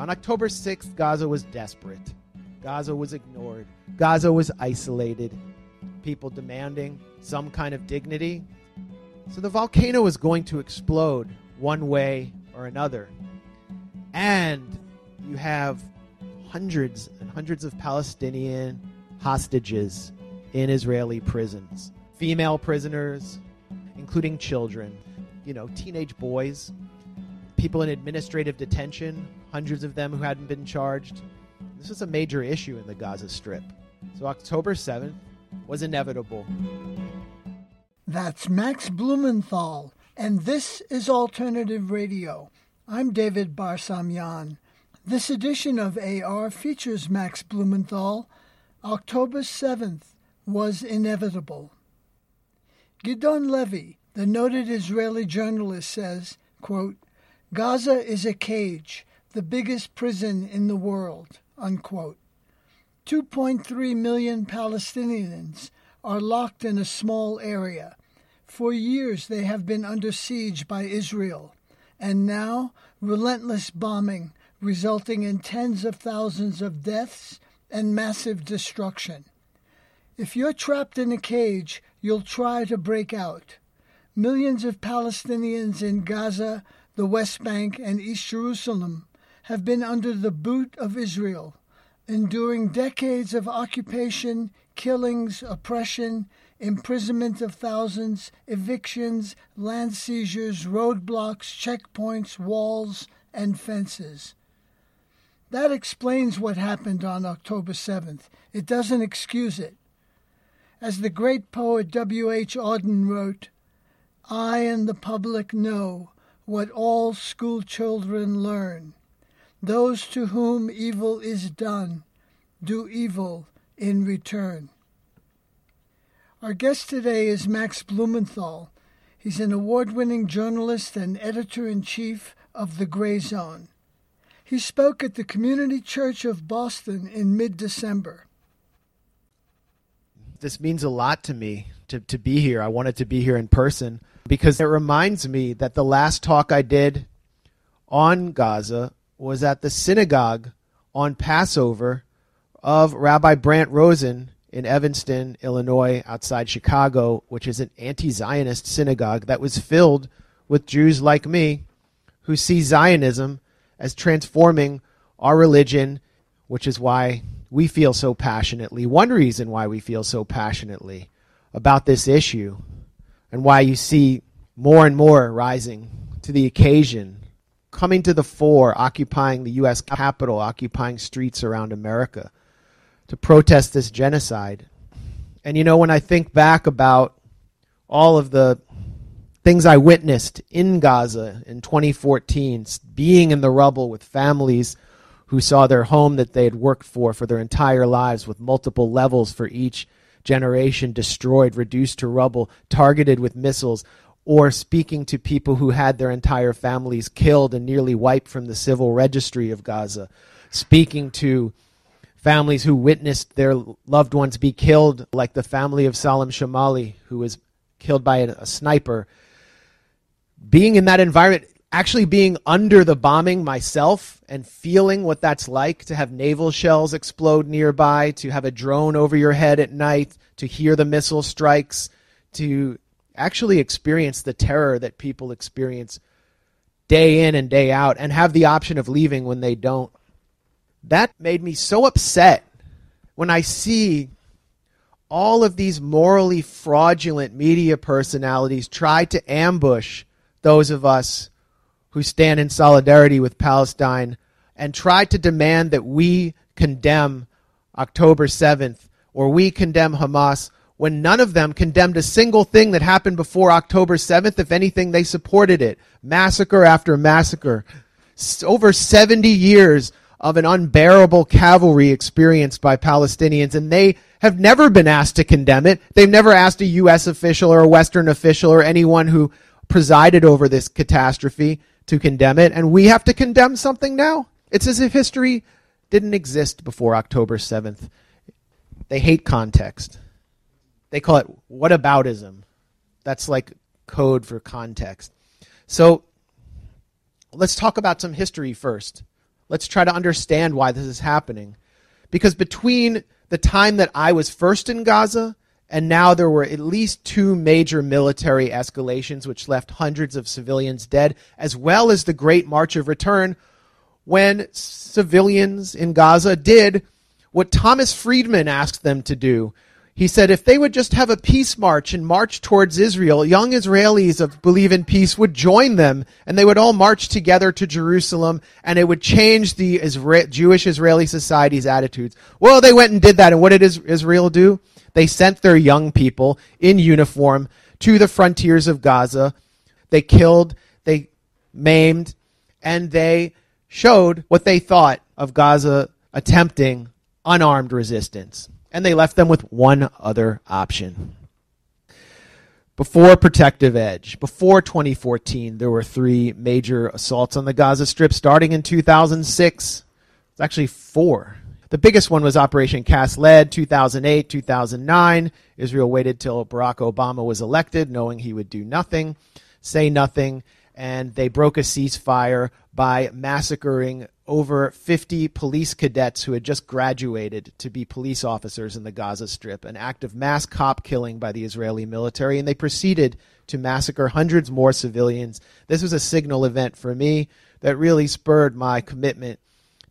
On October 6th, Gaza was desperate. Gaza was ignored. Gaza was isolated. People demanding some kind of dignity. So the volcano was going to explode one way or another. And you have hundreds and hundreds of Palestinian hostages in Israeli prisons. Female prisoners, including children, you know, teenage boys, people in administrative detention, hundreds of them who hadn't been charged. This was a major issue in the Gaza Strip. So October 7th was inevitable. That's Max Blumenthal, and this is Alternative Radio. I'm David Barsamian. This edition of AR features Max Blumenthal. October 7th was inevitable. Gideon Levy, the noted Israeli journalist, says, quote, Gaza is a cage, the biggest prison in the world. Unquote. 2.3 million Palestinians are locked in a small area. For years they have been under siege by Israel, and now relentless bombing resulting in tens of thousands of deaths and massive destruction. If you're trapped in a cage, you'll try to break out. Millions of Palestinians in Gaza, the West Bank, and East Jerusalem have been under the boot of Israel, enduring decades of occupation, killings, oppression, imprisonment of thousands, evictions, land seizures, roadblocks, checkpoints, walls, and fences. That explains what happened on October 7th. It doesn't excuse it. As the great poet W. H. Auden wrote, I and the public know what all school children learn. Those to whom evil is done do evil in return. Our guest today is Max Blumenthal. He's an award winning journalist and editor in chief of The Gray Zone. He spoke at the Community Church of Boston in mid December. This means a lot to me to, to be here. I wanted to be here in person because it reminds me that the last talk I did on Gaza was at the synagogue on Passover of Rabbi Brant Rosen in Evanston, Illinois, outside Chicago, which is an anti Zionist synagogue that was filled with Jews like me who see Zionism as transforming our religion, which is why we feel so passionately. One reason why we feel so passionately about this issue and why you see more and more rising to the occasion, coming to the fore, occupying the U.S. Capitol, occupying streets around America to protest this genocide. And you know, when I think back about all of the things I witnessed in Gaza in 2014, being in the rubble with families who saw their home that they had worked for for their entire lives with multiple levels for each generation destroyed, reduced to rubble, targeted with missiles, or speaking to people who had their entire families killed and nearly wiped from the civil registry of Gaza, speaking to families who witnessed their loved ones be killed, like the family of Salim Shamali, who was killed by a, a sniper. Being in that environment, actually being under the bombing myself and feeling what that's like to have naval shells explode nearby, to have a drone over your head at night, to hear the missile strikes, to actually experience the terror that people experience day in and day out and have the option of leaving when they don't. That made me so upset when I see all of these morally fraudulent media personalities try to ambush those of us who stand in solidarity with Palestine and try to demand that we condemn October 7th or we condemn Hamas when none of them condemned a single thing that happened before October 7th. If anything, they supported it. Massacre after massacre. Over 70 years of an unbearable cavalry experienced by Palestinians, and they have never been asked to condemn it. They've never asked a U.S. official or a Western official or anyone who presided over this catastrophe to condemn it, and we have to condemn something now. It's as if history didn't exist before October 7th. They hate context. They call it whataboutism. That's like code for context. So let's talk about some history first. let's try to understand why this is happening. Because between the time that I was first in Gaza and now there were at least two major military escalations which left hundreds of civilians dead, as well as the Great March of Return, when civilians in Gaza did what Thomas Friedman asked them to do. He said if they would just have a peace march and march towards Israel, young Israelis of believe in peace would join them and they would all march together to Jerusalem and it would change the Isra- Jewish Israeli society's attitudes. Well, they went and did that and what did Israel do? They sent their young people in uniform to the frontiers of Gaza. They killed, they maimed, and they showed what they thought of Gaza attempting unarmed resistance. And they left them with one other option. Before Protective Edge, before 2014, there were three major assaults on the Gaza Strip starting in 2006. It's actually four. The biggest one was Operation Cast Lead, 2008, 2009. Israel waited till Barack Obama was elected, knowing he would do nothing, say nothing, and they broke a ceasefire by massacring over 50 police cadets who had just graduated to be police officers in the Gaza Strip, an act of mass cop killing by the Israeli military, and they proceeded to massacre hundreds more civilians. This was a signal event for me that really spurred my commitment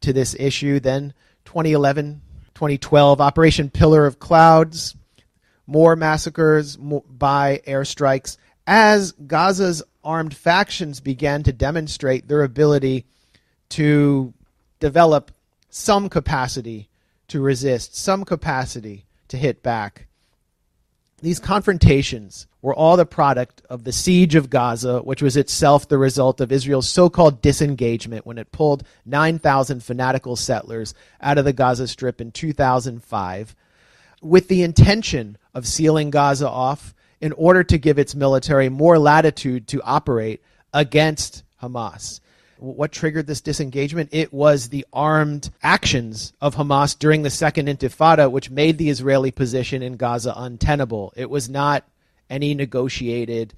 to this issue. Then 2011, 2012, Operation Pillar of Clouds, more massacres by airstrikes as Gaza's armed factions began to demonstrate their ability to develop some capacity to resist, some capacity to hit back. These confrontations were all the product of the siege of Gaza, which was itself the result of Israel's so called disengagement when it pulled 9,000 fanatical settlers out of the Gaza Strip in 2005 with the intention of sealing Gaza off in order to give its military more latitude to operate against Hamas. What triggered this disengagement? It was the armed actions of Hamas during the Second Intifada, which made the Israeli position in Gaza untenable. It was not any negotiated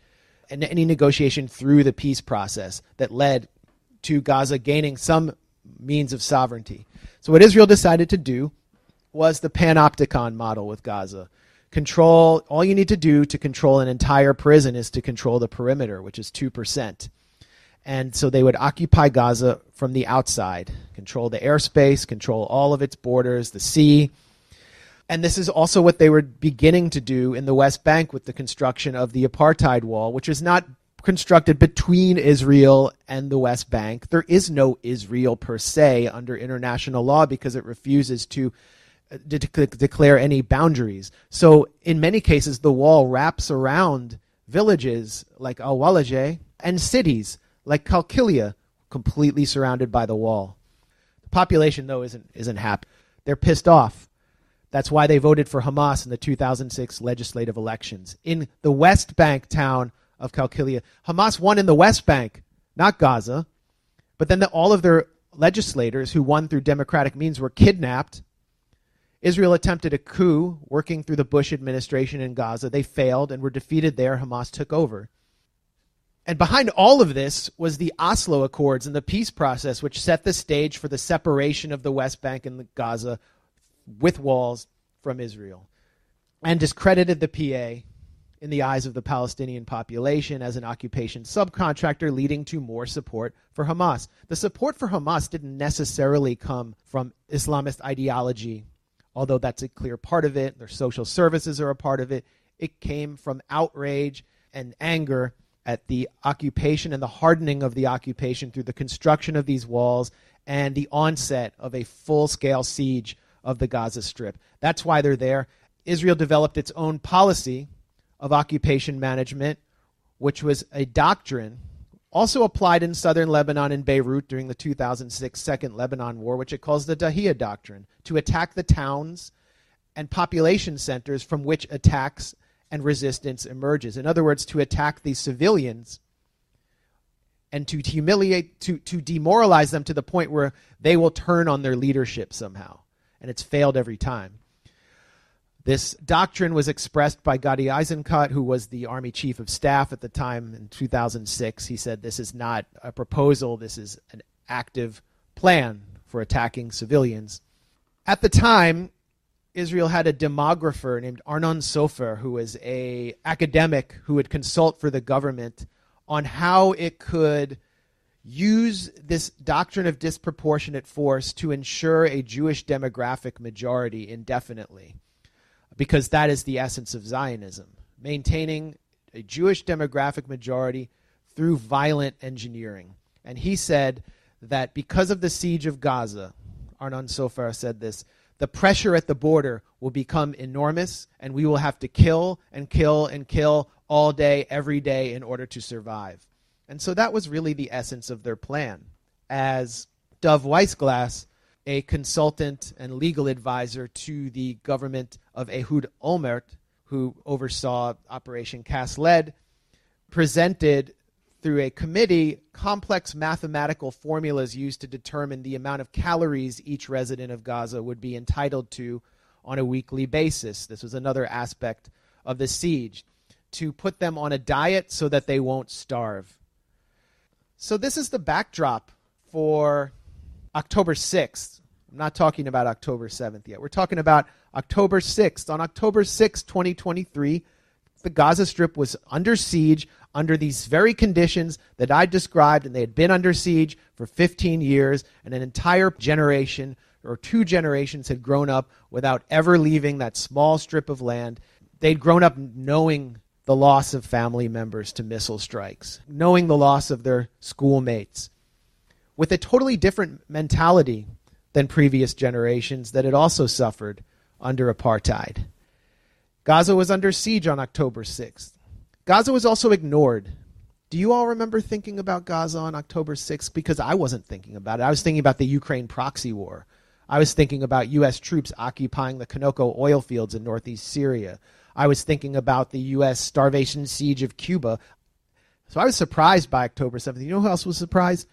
any negotiation through the peace process that led to Gaza gaining some means of sovereignty. So what Israel decided to do was the panopticon model with Gaza. Control all you need to do to control an entire prison is to control the perimeter, which is 2%. And so they would occupy Gaza from the outside, control the airspace, control all of its borders, the sea. And this is also what they were beginning to do in the West Bank with the construction of the apartheid wall, which is not constructed between Israel and the West Bank. There is no Israel per se under international law because it refuses to de- de- declare any boundaries. So in many cases, the wall wraps around villages like Al Walajeh and cities like Qalqilia, completely surrounded by the wall. The population, though, isn't, isn't happy. They're pissed off. That's why they voted for Hamas in the 2006 legislative elections. In the West Bank town of Qalqilia, Hamas won in the West Bank, not Gaza. But then the, all of their legislators who won through democratic means were kidnapped. Israel attempted a coup working through the Bush administration in Gaza. They failed and were defeated there. Hamas took over. And behind all of this was the Oslo Accords and the peace process, which set the stage for the separation of the West Bank and Gaza with walls from Israel, and discredited the PA in the eyes of the Palestinian population as an occupation subcontractor, leading to more support for Hamas. The support for Hamas didn't necessarily come from Islamist ideology, although that's a clear part of it. Their social services are a part of it. It came from outrage and anger at the occupation and the hardening of the occupation through the construction of these walls and the onset of a full scale siege of the Gaza Strip. That's why they're there. Israel developed its own policy of occupation management, which was a doctrine also applied in southern Lebanon and Beirut during the 2006 Second Lebanon War, which it calls the Dahiyya Doctrine, to attack the towns and population centers from which attacks and resistance emerges. In other words, to attack the civilians and to humiliate, to, to demoralize them to the point where they will turn on their leadership somehow. And it's failed every time. This doctrine was expressed by Gadi Eisenkot, who was the Army Chief of Staff at the time in 2006. He said, This is not a proposal, this is an active plan for attacking civilians. At the time, Israel had a demographer named Arnon Sofer, who was a academic who would consult for the government on how it could use this doctrine of disproportionate force to ensure a Jewish demographic majority indefinitely, because that is the essence of Zionism, maintaining a Jewish demographic majority through violent engineering. And he said that because of the siege of Gaza, Arnon Sofer said this, the pressure at the border will become enormous, and we will have to kill and kill and kill all day, every day, in order to survive. And so that was really the essence of their plan. As Dov Weissglass, a consultant and legal advisor to the government of Ehud Olmert, who oversaw Operation Cast Lead, presented through a committee complex mathematical formulas used to determine the amount of calories each resident of Gaza would be entitled to on a weekly basis. This was another aspect of the siege to put them on a diet so that they won't starve. So, this is the backdrop for October 6th. I'm not talking about October 7th yet. We're talking about October 6th. On October 6th, 2023, the Gaza Strip was under siege under these very conditions that I described, and they had been under siege for 15 years, and an entire generation or two generations had grown up without ever leaving that small strip of land. They'd grown up knowing the loss of family members to missile strikes, knowing the loss of their schoolmates, with a totally different mentality than previous generations that had also suffered under apartheid. Gaza was under siege on October 6th. Gaza was also ignored. Do you all remember thinking about Gaza on October 6th? Because I wasn't thinking about it. I was thinking about the Ukraine proxy war. I was thinking about U.S. troops occupying the Conoco oil fields in northeast Syria. I was thinking about the U.S. starvation siege of Cuba. So I was surprised by October 7th. You know who else was surprised?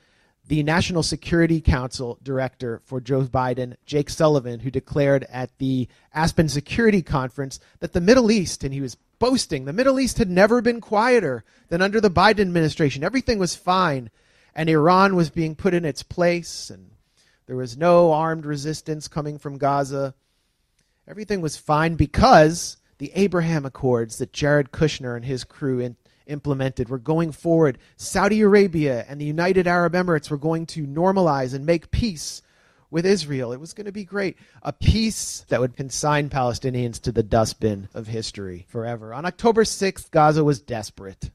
The National Security Council director for Joe Biden, Jake Sullivan, who declared at the Aspen Security Conference that the Middle East, and he was boasting, the Middle East had never been quieter than under the Biden administration. Everything was fine, and Iran was being put in its place, and there was no armed resistance coming from Gaza. Everything was fine because the Abraham Accords that Jared Kushner and his crew in, implemented We're going forward. Saudi Arabia and the United Arab Emirates were going to normalize and make peace with Israel. It was going to be great. A peace that would consign Palestinians to the dustbin of history forever. On October 6th, Gaza was desperate.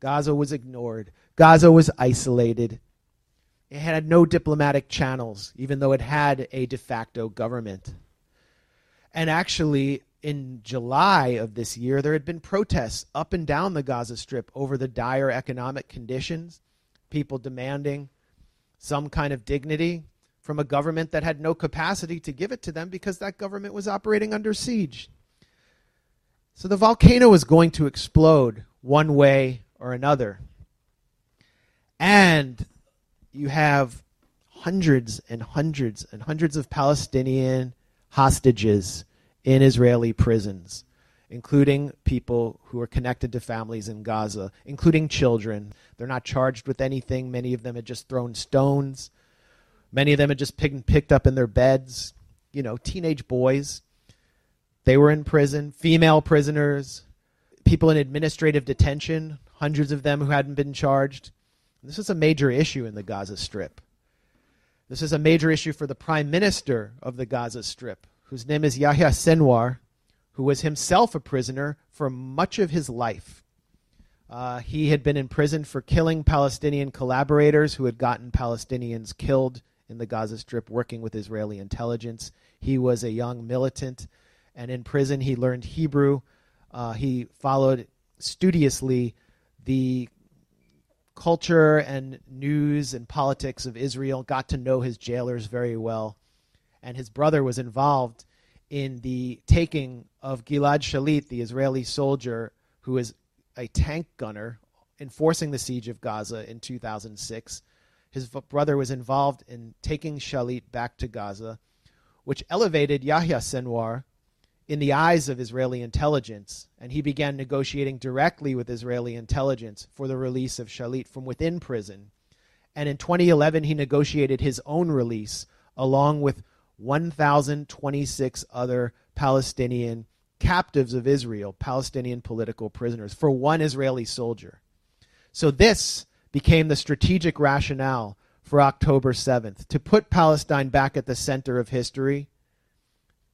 Gaza was ignored. Gaza was isolated. It had no diplomatic channels, even though it had a de facto government. And actually, in July of this year, there had been protests up and down the Gaza Strip over the dire economic conditions, people demanding some kind of dignity from a government that had no capacity to give it to them because that government was operating under siege. So the volcano was going to explode one way or another. And you have hundreds and hundreds and hundreds of Palestinian hostages in Israeli prisons, including people who are connected to families in Gaza, including children. They're not charged with anything. Many of them had just thrown stones. Many of them had just picked, picked up in their beds. You know, teenage boys. They were in prison. Female prisoners. People in administrative detention. Hundreds of them who hadn't been charged. This is a major issue in the Gaza Strip. This is a major issue for the prime minister of the Gaza Strip, whose name is Yahya Sinwar, who was himself a prisoner for much of his life. Uh, he had been in prison for killing Palestinian collaborators who had gotten Palestinians killed in the Gaza Strip working with Israeli intelligence. He was a young militant, and in prison he learned Hebrew. Uh, he followed studiously the culture and news and politics of Israel, got to know his jailers very well and his brother was involved in the taking of Gilad Shalit, the Israeli soldier who was a tank gunner enforcing the siege of Gaza in 2006. His brother was involved in taking Shalit back to Gaza, which elevated Yahya Sinwar in the eyes of Israeli intelligence, and he began negotiating directly with Israeli intelligence for the release of Shalit from within prison. And in 2011, he negotiated his own release along with 1,026 other Palestinian captives of Israel, Palestinian political prisoners, for one Israeli soldier. So this became the strategic rationale for October 7th to put Palestine back at the center of history,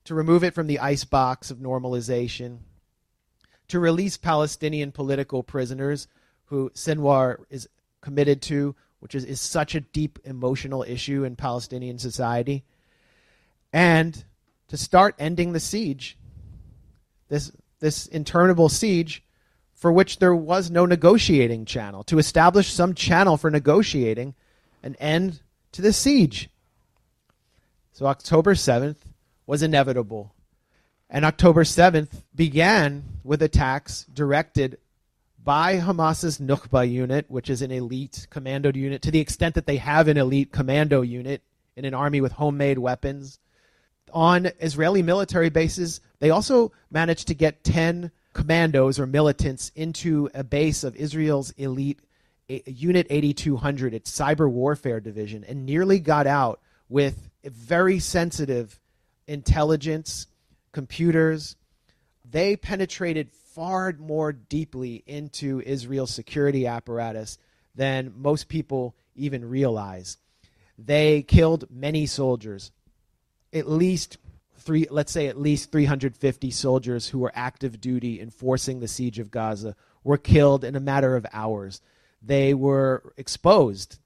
to remove it from the icebox of normalization, to release Palestinian political prisoners who Sinwar is committed to, which is, is such a deep emotional issue in Palestinian society, and to start ending the siege, this, this interminable siege for which there was no negotiating channel, to establish some channel for negotiating an end to the siege. So October 7th was inevitable. And October 7th began with attacks directed by Hamas's Nukba unit, which is an elite commando unit, to the extent that they have an elite commando unit in an army with homemade weapons. On Israeli military bases, they also managed to get 10 commandos or militants into a base of Israel's elite Unit 8200, its cyber warfare division, and nearly got out with very sensitive intelligence, computers. They penetrated far more deeply into Israel's security apparatus than most people even realize. They killed many soldiers, at least three, let's say at least 350 soldiers who were active duty enforcing the siege of Gaza were killed in a matter of hours. They were exposed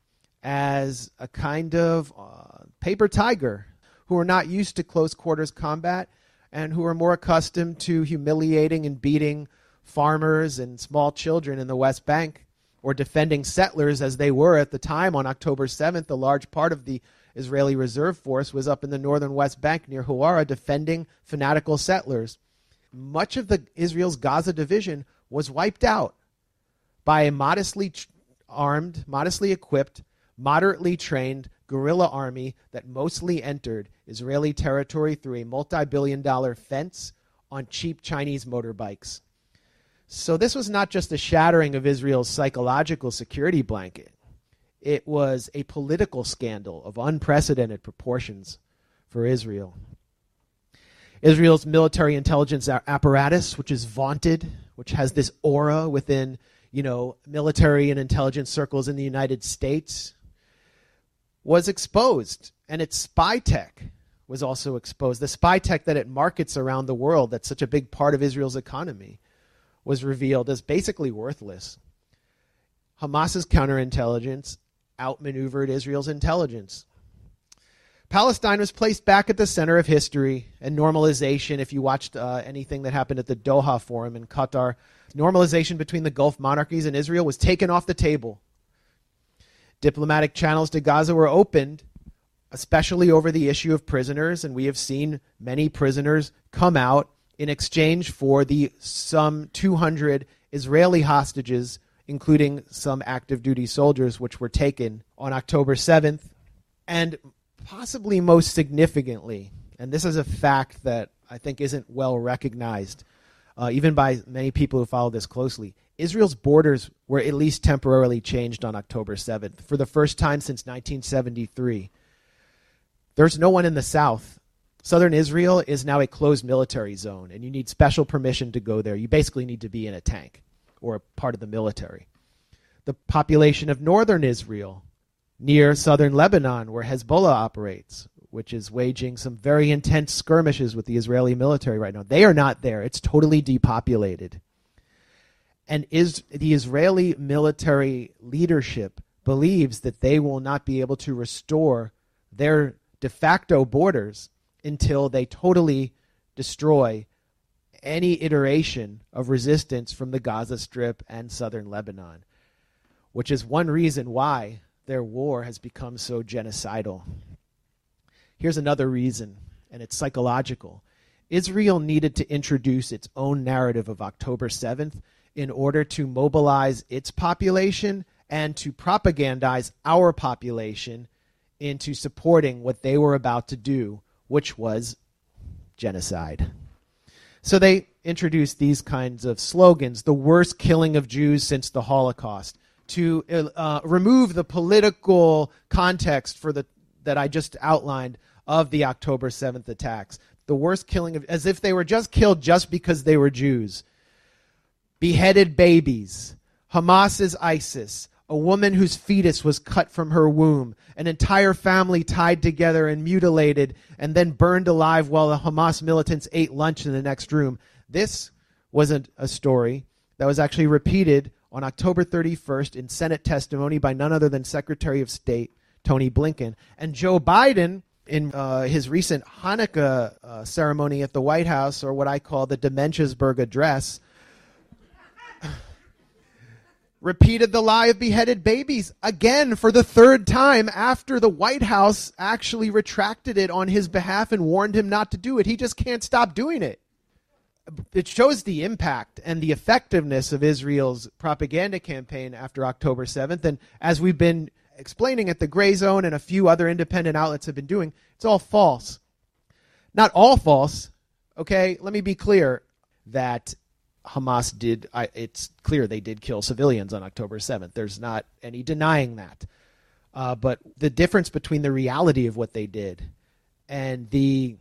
as a kind of uh, paper tiger who are not used to close quarters combat and who are more accustomed to humiliating and beating farmers and small children in the West Bank or defending settlers as they were at the time on October 7th. A large part of the Israeli reserve force was up in the northern West Bank near Huwara defending fanatical settlers. Much of the Israel's Gaza division was wiped out by a modestly armed, modestly equipped, moderately trained guerrilla army that mostly entered Israeli territory through a multi billion dollar fence on cheap Chinese motorbikes. So, this was not just a shattering of Israel's psychological security blanket, it was a political scandal of unprecedented proportions for Israel. Israel's military intelligence apparatus, which is vaunted, which has this aura within, you know, military and intelligence circles in the United States, was exposed, and its spy tech was also exposed. The spy tech that it markets around the world, that's such a big part of Israel's economy, was revealed as basically worthless. Hamas's counterintelligence outmaneuvered Israel's intelligence. Palestine was placed back at the center of history and normalization. If you watched uh, anything that happened at the Doha Forum in Qatar, normalization between the Gulf monarchies and Israel was taken off the table. Diplomatic channels to Gaza were opened, especially over the issue of prisoners, and we have seen many prisoners come out in exchange for the some 200 Israeli hostages, including some active duty soldiers, which were taken on October 7th. And possibly most significantly, and this is a fact that I think isn't well recognized, uh, even by many people who follow this closely, Israel's borders were at least temporarily changed on October 7th for the first time since 1973. There's no one in the south. Southern Israel is now a closed military zone, and you need special permission to go there. You basically need to be in a tank or part of the military. The population of northern Israel, near southern Lebanon, where Hezbollah operates, which is waging some very intense skirmishes with the Israeli military right now, they are not there. It's totally depopulated and is the Israeli military leadership believes that they will not be able to restore their de facto borders until they totally destroy any iteration of resistance from the Gaza Strip and southern Lebanon, which is one reason why their war has become so genocidal. Here's another reason, and it's psychological. Israel needed to introduce its own narrative of October 7th in order to mobilize its population and to propagandize our population into supporting what they were about to do, which was genocide. So they introduced these kinds of slogans the worst killing of Jews since the Holocaust, to uh, remove the political context for the, that I just outlined of the October 7th attacks. The worst killing of, as if they were just killed just because they were Jews. Beheaded babies. Hamas is ISIS. A woman whose fetus was cut from her womb. An entire family tied together and mutilated and then burned alive while the Hamas militants ate lunch in the next room. This wasn't a story that was actually repeated on October 31st in Senate testimony by none other than Secretary of State Tony Blinken. And Joe Biden, in uh, his recent Hanukkah uh, ceremony at the White House, or what I call the Dementiasburg address, repeated the lie of beheaded babies again for the third time after the White House actually retracted it on his behalf and warned him not to do it. He just can't stop doing it it shows the impact and the effectiveness of Israel's propaganda campaign after October 7th. And as we've been explaining at the Gray Zone and a few other independent outlets have been doing, it's all false. Not all false. Okay, let me be clear that Hamas did, I, it's clear they did kill civilians on October 7th. There's not any denying that. Uh, but the difference between the reality of what they did and the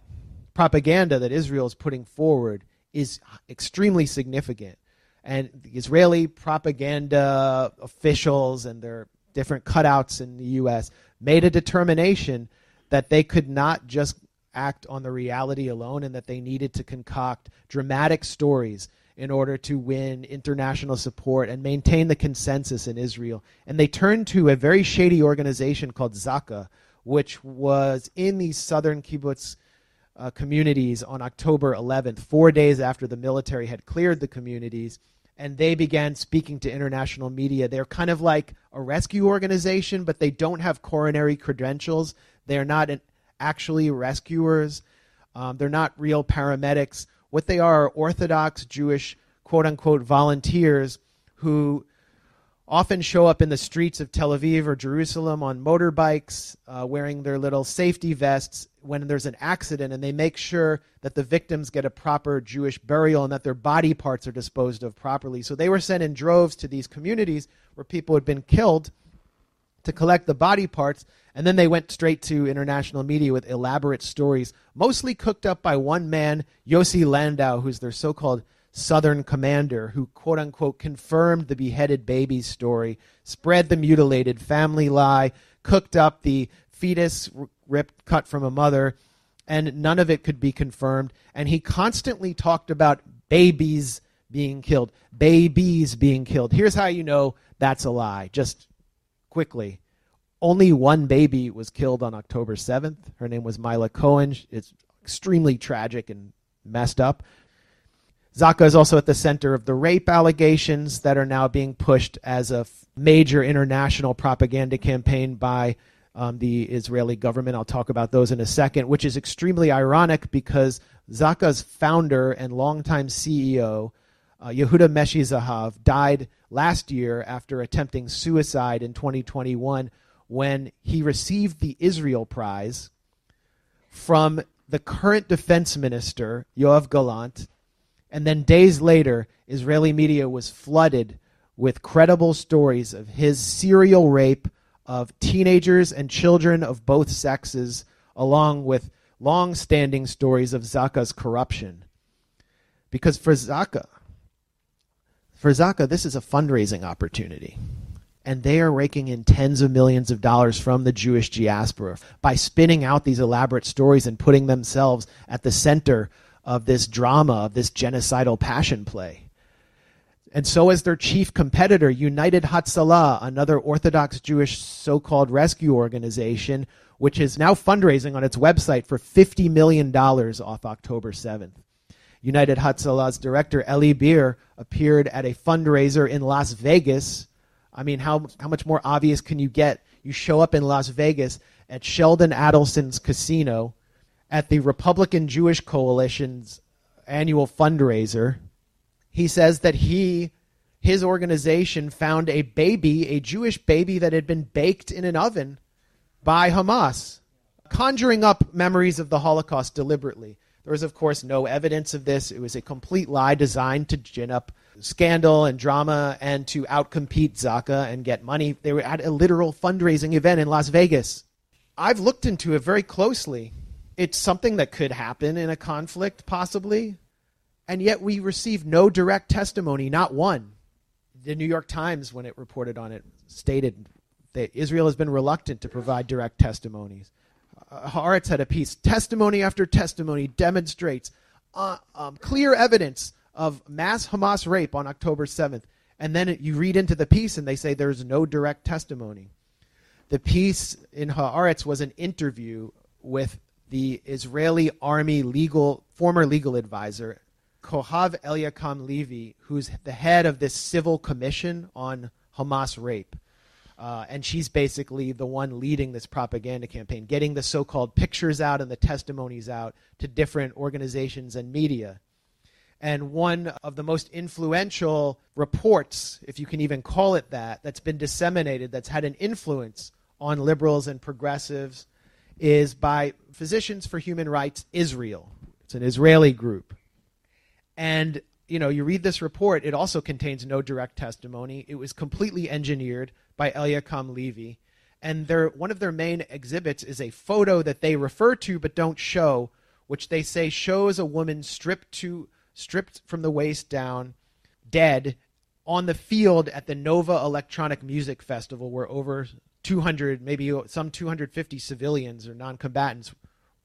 propaganda that Israel is putting forward is extremely significant. And the Israeli propaganda officials and their different cutouts in the U.S. made a determination that they could not just act on the reality alone and that they needed to concoct dramatic stories in order to win international support and maintain the consensus in Israel. And they turned to a very shady organization called Zaka, which was in these southern kibbutz uh, communities on October 11th, four days after the military had cleared the communities, and they began speaking to international media. They're kind of like a rescue organization, but they don't have coronary credentials. They're not an, actually rescuers. Um, they're not real paramedics. What they are are Orthodox Jewish, quote unquote, volunteers who often show up in the streets of Tel Aviv or Jerusalem on motorbikes, uh, wearing their little safety vests when there's an accident, and they make sure that the victims get a proper Jewish burial and that their body parts are disposed of properly. So they were sent in droves to these communities where people had been killed to collect the body parts, and then they went straight to international media with elaborate stories, mostly cooked up by one man, Yossi Landau, who's their so called Southern commander who, quote unquote, confirmed the beheaded baby's story, spread the mutilated family lie, cooked up the fetus ripped, cut from a mother, and none of it could be confirmed. And he constantly talked about babies being killed, babies being killed. Here's how you know that's a lie. Just quickly. Only one baby was killed on October 7th. Her name was Mila Cohen. It's extremely tragic and messed up. Zaka is also at the center of the rape allegations that are now being pushed as a major international propaganda campaign by um, the Israeli government. I'll talk about those in a second, which is extremely ironic because Zaka's founder and longtime CEO, uh, Yehuda Meshi Zahav, died last year after attempting suicide in 2021 when he received the Israel Prize from the current defense minister, Yoav Gallant, and then days later, Israeli media was flooded with credible stories of his serial rape of teenagers and children of both sexes, along with long standing stories of Zaka's corruption. Because for Zaka, for Zaka, this is a fundraising opportunity. And they are raking in tens of millions of dollars from the Jewish diaspora by spinning out these elaborate stories and putting themselves at the center of this drama, of this genocidal passion play. And so is their chief competitor, United Hatzalah, another Orthodox Jewish so called rescue organization, which is now fundraising on its website for $50 million off October 7th. United Hatzalah's director, Eli Beer, appeared at a fundraiser in Las Vegas. I mean, how, how much more obvious can you get? You show up in Las Vegas at Sheldon Adelson's casino at the Republican Jewish Coalition's annual fundraiser. He says that he his organization found a baby, a Jewish baby that had been baked in an oven by Hamas, conjuring up memories of the Holocaust deliberately. There was, of course, no evidence of this. It was a complete lie designed to gin up scandal and drama and to outcompete Zaka and get money. They were at a literal fundraising event in Las Vegas. I've looked into it very closely. It's something that could happen in a conflict, possibly, and yet we receive no direct testimony, not one. The New York Times, when it reported on it, stated that Israel has been reluctant to provide direct testimonies. Uh, Haaretz had a piece. Testimony after testimony demonstrates uh, um, clear evidence of mass Hamas rape on October 7th. And then you read into the piece and they say there's no direct testimony. The piece in Haaretz was an interview with the Israeli army legal former legal advisor Kohav Elkayam Levy, who's the head of this civil commission on Hamas rape. Uh, and she's basically the one leading this propaganda campaign, getting the so called pictures out and the testimonies out to different organizations and media. And one of the most influential reports, if you can even call it that, that's been disseminated, that's had an influence on liberals and progressives, is by Physicians for Human Rights Israel. It's an Israeli group. And you know, you read this report, it also contains no direct testimony. It was completely engineered by Elkayam Levy. And their, one of their main exhibits is a photo that they refer to but don't show, which they say shows a woman stripped to stripped from the waist down, dead, on the field at the Nova Electronic Music Festival, where over 200, maybe some 250 civilians or non-combatants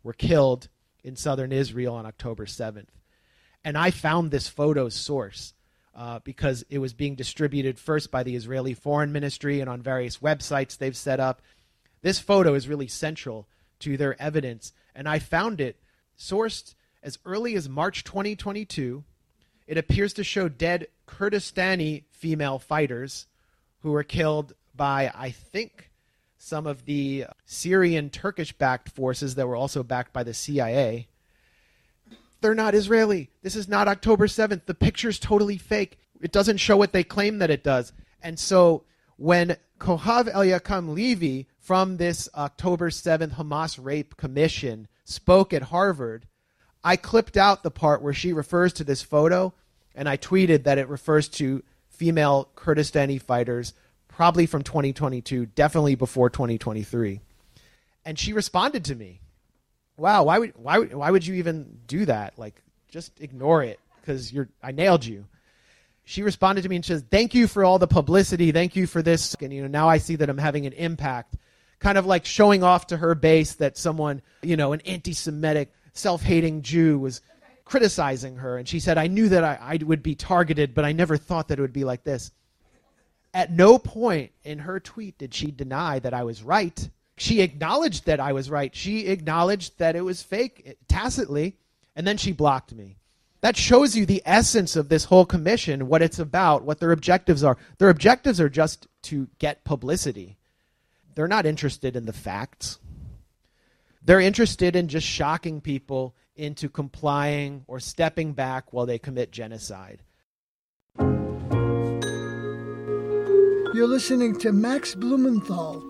were killed in southern Israel on October 7th. And I found this photo source uh, because it was being distributed first by the Israeli Foreign Ministry and on various websites they've set up. This photo is really central to their evidence, and I found it sourced as early as March 2022. It appears to show dead Kurdistani female fighters who were killed by, I think, some of the Syrian Turkish backed forces that were also backed by the CIA. They're not Israeli. This is not October 7th. The picture's totally fake. It doesn't show what they claim that it does. And so when Kohav Elkayam Levy from this October 7th Hamas rape commission spoke at Harvard, I clipped out the part where she refers to this photo and I tweeted that it refers to female Kurdistani fighters, probably from 2022, definitely before 2023. And she responded to me wow, why would why would, why would you even do that? Like, just ignore it because you're I nailed you. She responded to me and says, "Thank you for all the publicity. Thank you for this." And you know, now I see that I'm having an impact, kind of like showing off to her base that someone, you know, an anti-Semitic, self-hating Jew was criticizing her, and she said, "I knew that I, I would be targeted, but I never thought that it would be like this." At no point in her tweet did she deny that I was right she acknowledged that I was right. She acknowledged that it was fake eh, tacitly, and then she blocked me. That shows you the essence of this whole commission, what it's about, what their objectives are. Their objectives are just to get publicity. They're not interested in the facts. They're interested in just shocking people into complying or stepping back while they commit genocide. You're listening to Max Blumenthal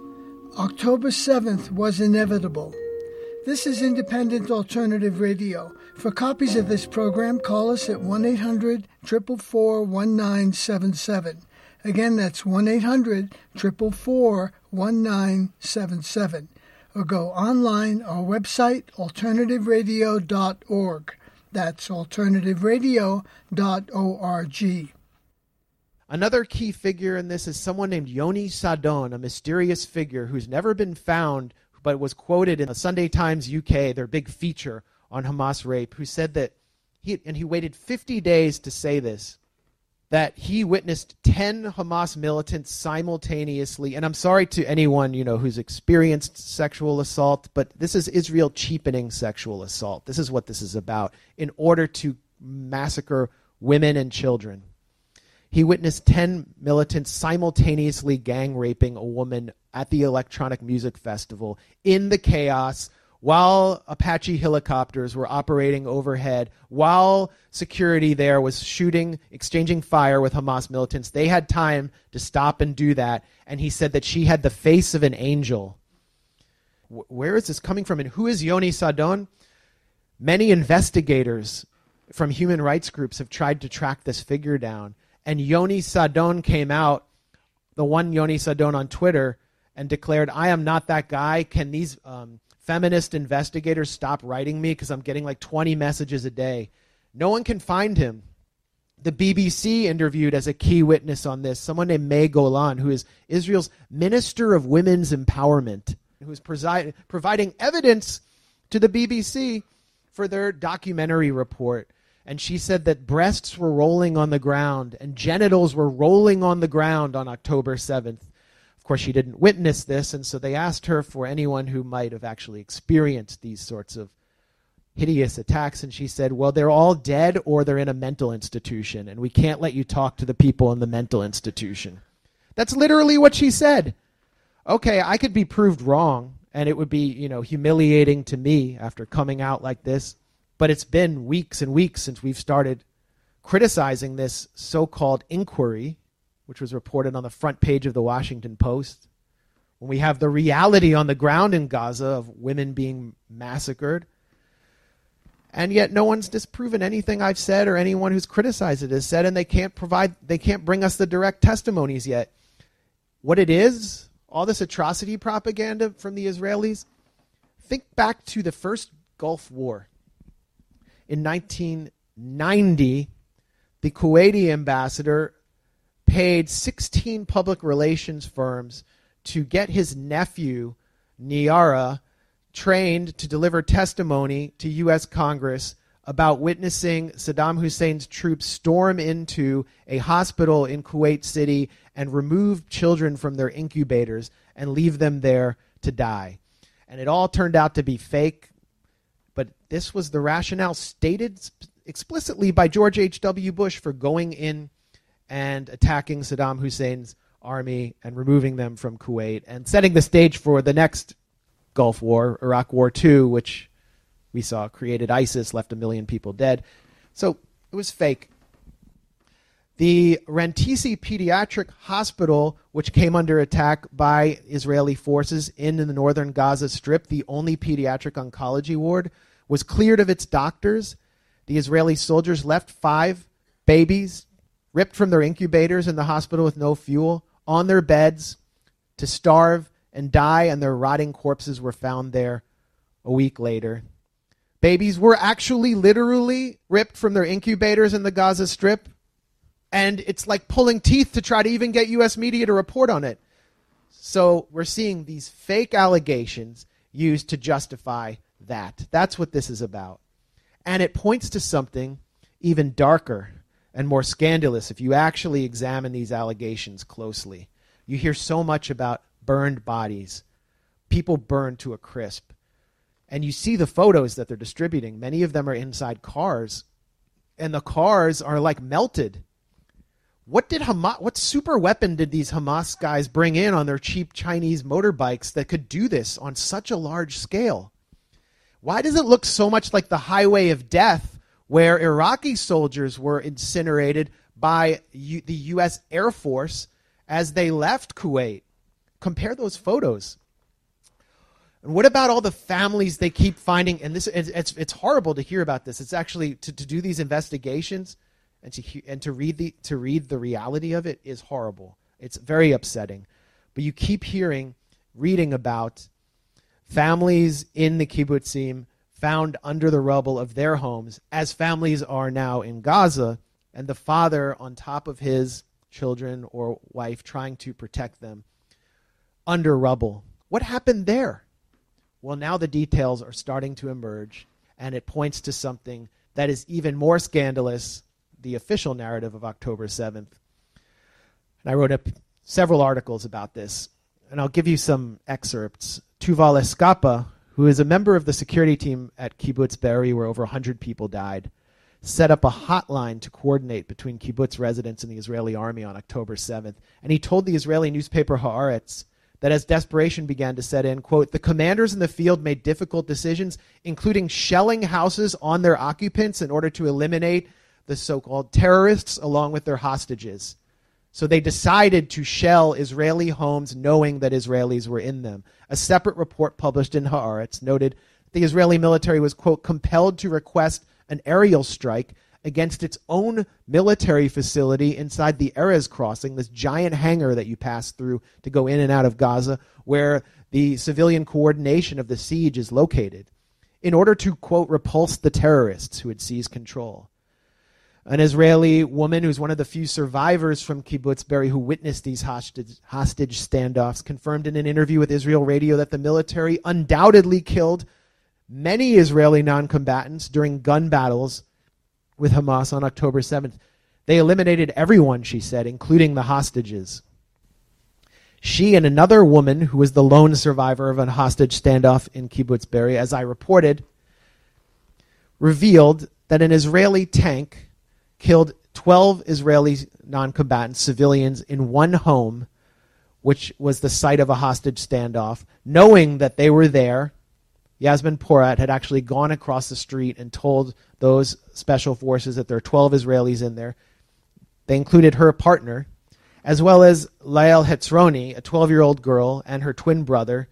October 7th was inevitable. This is Independent Alternative Radio. For copies of this program, call us at 1 800 444 1977. Again, that's 1 800 444 1977. Or go online, our website, alternativeradio.org. That's alternativeradio.org. Another key figure in this is someone named Yoni Sadon, a mysterious figure who's never been found but was quoted in the Sunday Times UK, their big feature on Hamas rape, who said that he and he waited 50 days to say this that he witnessed 10 Hamas militants simultaneously and I'm sorry to anyone, you know, who's experienced sexual assault, but this is Israel cheapening sexual assault. This is what this is about in order to massacre women and children. He witnessed 10 militants simultaneously gang raping a woman at the electronic music festival in the chaos while Apache helicopters were operating overhead, while security there was shooting, exchanging fire with Hamas militants. They had time to stop and do that. And he said that she had the face of an angel. Where is this coming from? And who is Yoni Sadon? Many investigators from human rights groups have tried to track this figure down and Yoni Sadon came out, the one Yoni Sadon on Twitter, and declared, I am not that guy. Can these um, feminist investigators stop writing me because I'm getting like 20 messages a day? No one can find him. The BBC interviewed as a key witness on this someone named May Golan, who is Israel's Minister of Women's Empowerment, who is presi- providing evidence to the BBC for their documentary report. And she said that breasts were rolling on the ground and genitals were rolling on the ground on October 7th. Of course, she didn't witness this, and so they asked her for anyone who might have actually experienced these sorts of hideous attacks. And she said, Well, they're all dead or they're in a mental institution, and we can't let you talk to the people in the mental institution. That's literally what she said. Okay, I could be proved wrong, and it would be, you know, humiliating to me after coming out like this. But it's been weeks and weeks since we've started criticizing this so called inquiry, which was reported on the front page of the Washington Post. When we have the reality on the ground in Gaza of women being massacred. And yet no one's disproven anything I've said or anyone who's criticized it has said, and they can't provide they can't bring us the direct testimonies yet. What it is, all this atrocity propaganda from the Israelis, think back to the first Gulf War. In 1990, the Kuwaiti ambassador paid 16 public relations firms to get his nephew, Nayirah, trained to deliver testimony to U.S. Congress about witnessing Saddam Hussein's troops storm into a hospital in Kuwait City and remove children from their incubators and leave them there to die. And it all turned out to be fake, but this was the rationale stated explicitly by George H.W. Bush for going in and attacking Saddam Hussein's army and removing them from Kuwait and setting the stage for the next Gulf War, Iraq War II, which we saw created ISIS, left a million people dead. So it was fake. The Rantisi Pediatric Hospital, which came under attack by Israeli forces in the northern Gaza Strip, the only pediatric oncology ward, was cleared of its doctors. The Israeli soldiers left five babies ripped from their incubators in the hospital with no fuel on their beds to starve and die, and their rotting corpses were found there a week later. Babies were actually literally ripped from their incubators in the Gaza Strip, and it's like pulling teeth to try to even get U.S. media to report on it. So we're seeing these fake allegations used to justify that. That's what this is about. And it points to something even darker and more scandalous if you actually examine these allegations closely. You hear so much about burned bodies, people burned to a crisp. And you see the photos that they're distributing. Many of them are inside cars, and the cars are like melted. What did Hamas? What super weapon did these Hamas guys bring in on their cheap Chinese motorbikes that could do this on such a large scale? Why does it look so much like the highway of death where Iraqi soldiers were incinerated by U- the U.S. Air Force as they left Kuwait? Compare those photos. And what about all the families they keep finding? And this it's, it's, horrible to hear about this. It's actually to, to do these investigations and to and to read the to read the reality of it is horrible. It's very upsetting. But you keep hearing, reading about families in the kibbutzim found under the rubble of their homes, as families are now in Gaza, and the father on top of his children or wife trying to protect them under rubble. What happened there? Well, now the details are starting to emerge, and it points to something that is even more scandalous the official narrative of October 7th. And I wrote up several articles about this, and I'll give you some excerpts. Tuval Escapa, who is a member of the security team at Kibbutz Be'eri, where over 100 people died, set up a hotline to coordinate between kibbutz residents and the Israeli army on October 7th. And he told the Israeli newspaper Haaretz that as desperation began to set in, quote, the commanders in the field made difficult decisions, including shelling houses on their occupants in order to eliminate the so called terrorists along with their hostages. So they decided to shell Israeli homes knowing that Israelis were in them. A separate report published in Haaretz noted the Israeli military was, quote, compelled to request an aerial strike against its own military facility inside the Erez crossing, this giant hangar that you pass through to go in and out of Gaza, where the civilian coordination of the siege is located, in order to, quote, repulse the terrorists who had seized control. An Israeli woman who's one of the few survivors from Kibbutz Be'eri who witnessed these hostage, hostage standoffs confirmed in an interview with Israel Radio that the military undoubtedly killed many Israeli non combatants during gun battles with Hamas on October 7th. They eliminated everyone, she said, including the hostages. She and another woman, who was the lone survivor of a hostage standoff in Kibbutz Be'eri, as I reported, revealed that an Israeli tank killed 12 Israeli non combatants, civilians, in one home, which was the site of a hostage standoff, knowing that they were there. Yasmin Porat had actually gone across the street and told those special forces that there are 12 Israelis in there. They included her partner, as well as Liel Hetzroni, a 12 year old girl, and her twin brother.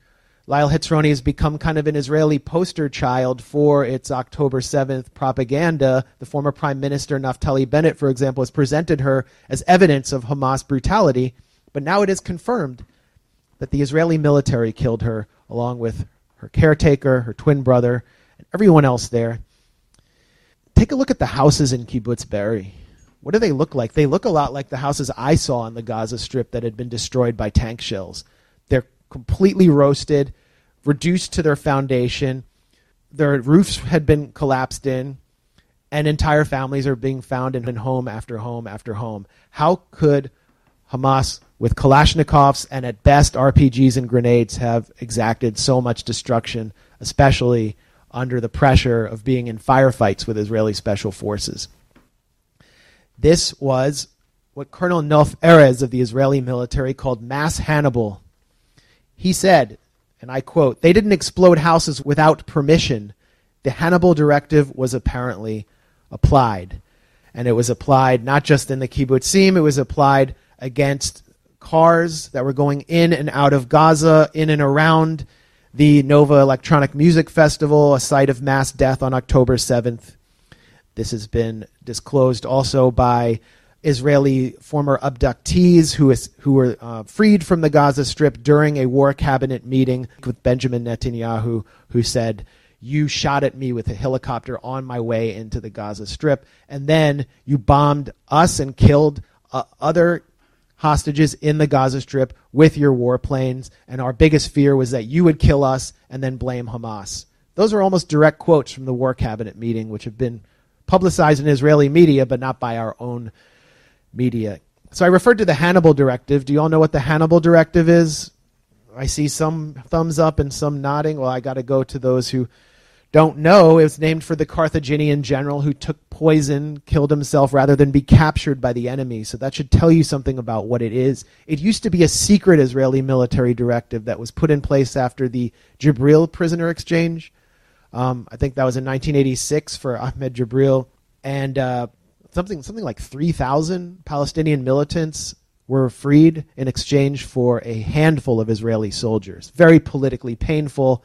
Liel Hetzroni has become kind of an Israeli poster child for its October 7th propaganda. The former Prime Minister Naftali Bennett, for example, has presented her as evidence of Hamas brutality, but now it is confirmed that the Israeli military killed her along with her caretaker, her twin brother, and everyone else there. Take a look at the houses in Kibbutz Be'eri. What do they look like? They look a lot like the houses I saw on the Gaza Strip that had been destroyed by tank shells. Completely roasted, reduced to their foundation. Their roofs had been collapsed in, and entire families are being found in home after home after home. How could Hamas, with Kalashnikovs and at best RPGs and grenades, have exacted so much destruction, especially under the pressure of being in firefights with Israeli special forces? This was what Colonel Nof Erez of the Israeli military called mass Hannibal. He said, and I quote, they didn't explode houses without permission. The Hannibal directive was apparently applied. And it was applied not just in the kibbutzim, it was applied against cars that were going in and out of Gaza, in and around the Nova Electronic Music Festival, a site of mass death on October 7th. This has been disclosed also by Israeli former abductees who, is, who were uh, freed from the Gaza Strip during a war cabinet meeting with Benjamin Netanyahu, who said, You shot at me with a helicopter on my way into the Gaza Strip, and then you bombed us and killed uh, other hostages in the Gaza Strip with your warplanes, and our biggest fear was that you would kill us and then blame Hamas. Those are almost direct quotes from the war cabinet meeting, which have been publicized in Israeli media, but not by our own media. So I referred to the Hannibal Directive. Do you all know what the Hannibal Directive is? I see some thumbs up and some nodding. Well, I got to go to those who don't know. It was named for the Carthaginian general who took poison, killed himself rather than be captured by the enemy. So that should tell you something about what it is. It used to be a secret Israeli military directive that was put in place after the Jibril prisoner exchange. Um, I think that was in 1986 for Ahmed Jibril, and uh, something something like 3,000 Palestinian militants were freed in exchange for a handful of Israeli soldiers. Very politically painful,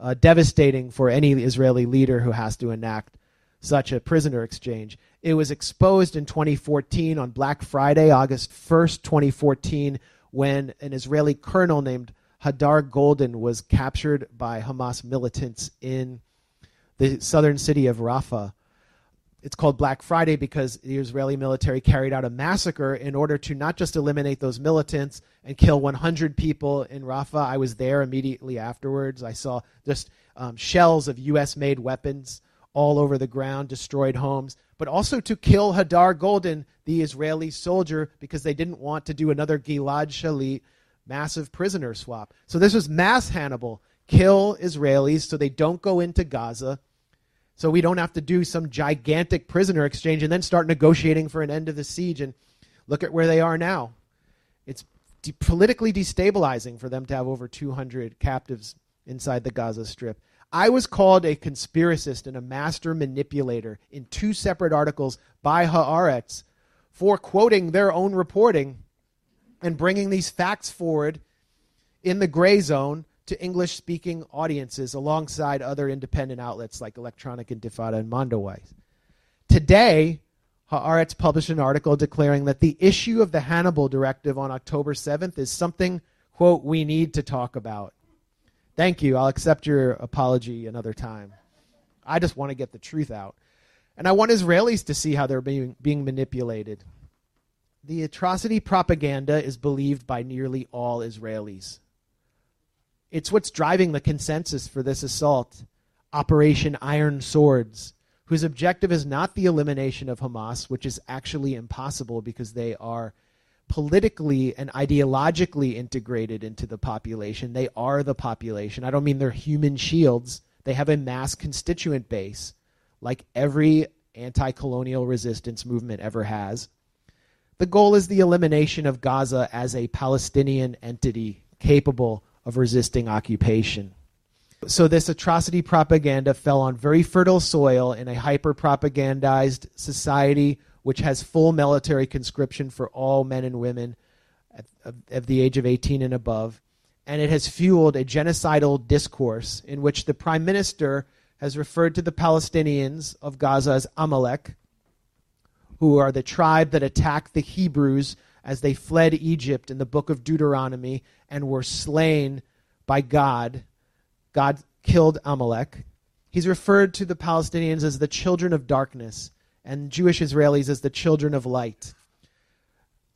uh, devastating for any Israeli leader who has to enact such a prisoner exchange. It was exposed in 2014 on Black Friday, August 1st, 2014, when an Israeli colonel named Hadar Goldin was captured by Hamas militants in the southern city of Rafah. It's called Black Friday because the Israeli military carried out a massacre in order to not just eliminate those militants and kill 100 people in Rafah. I was there immediately afterwards. I saw just um, shells of U.S. made weapons all over the ground, destroyed homes, but also to kill Hadar Goldin, the Israeli soldier, because they didn't want to do another Gilad Shalit massive prisoner swap. So this was mass Hannibal. Kill Israelis so they don't go into Gaza. So we don't have to do some gigantic prisoner exchange and then start negotiating for an end of the siege. And look at where they are now. It's de- politically destabilizing for them to have over 200 captives inside the Gaza Strip. I was called a conspiracist and a master manipulator in two separate articles by Haaretz for quoting their own reporting and bringing these facts forward in the gray zone to English speaking audiences alongside other independent outlets like Electronic Intifada and Mondoweiss. Today, Haaretz published an article declaring that the issue of the Hannibal Directive on October 7th is something, quote, we need to talk about. Thank you. I'll accept your apology another time. I just want to get the truth out. And I want Israelis to see how they're being, being manipulated. The atrocity propaganda is believed by nearly all Israelis. It's what's driving the consensus for this assault Operation Iron Swords, whose objective is not the elimination of Hamas, which is actually impossible because they are politically and ideologically integrated into the population. They are the population. I don't mean they're human shields. They have a mass constituent base, like every anti colonial resistance movement ever has. The goal is the elimination of Gaza as a Palestinian entity capable of resisting occupation. So, this atrocity propaganda fell on very fertile soil in a hyper propagandized society which has full military conscription for all men and women of, the age of 18 and above. And it has fueled a genocidal discourse in which the prime minister has referred to the Palestinians of Gaza as Amalek, who are the tribe that attacked the Hebrews as they fled Egypt in the book of Deuteronomy and were slain by God God killed Amalek. He's referred to the Palestinians as the children of darkness and Jewish Israelis as the children of light.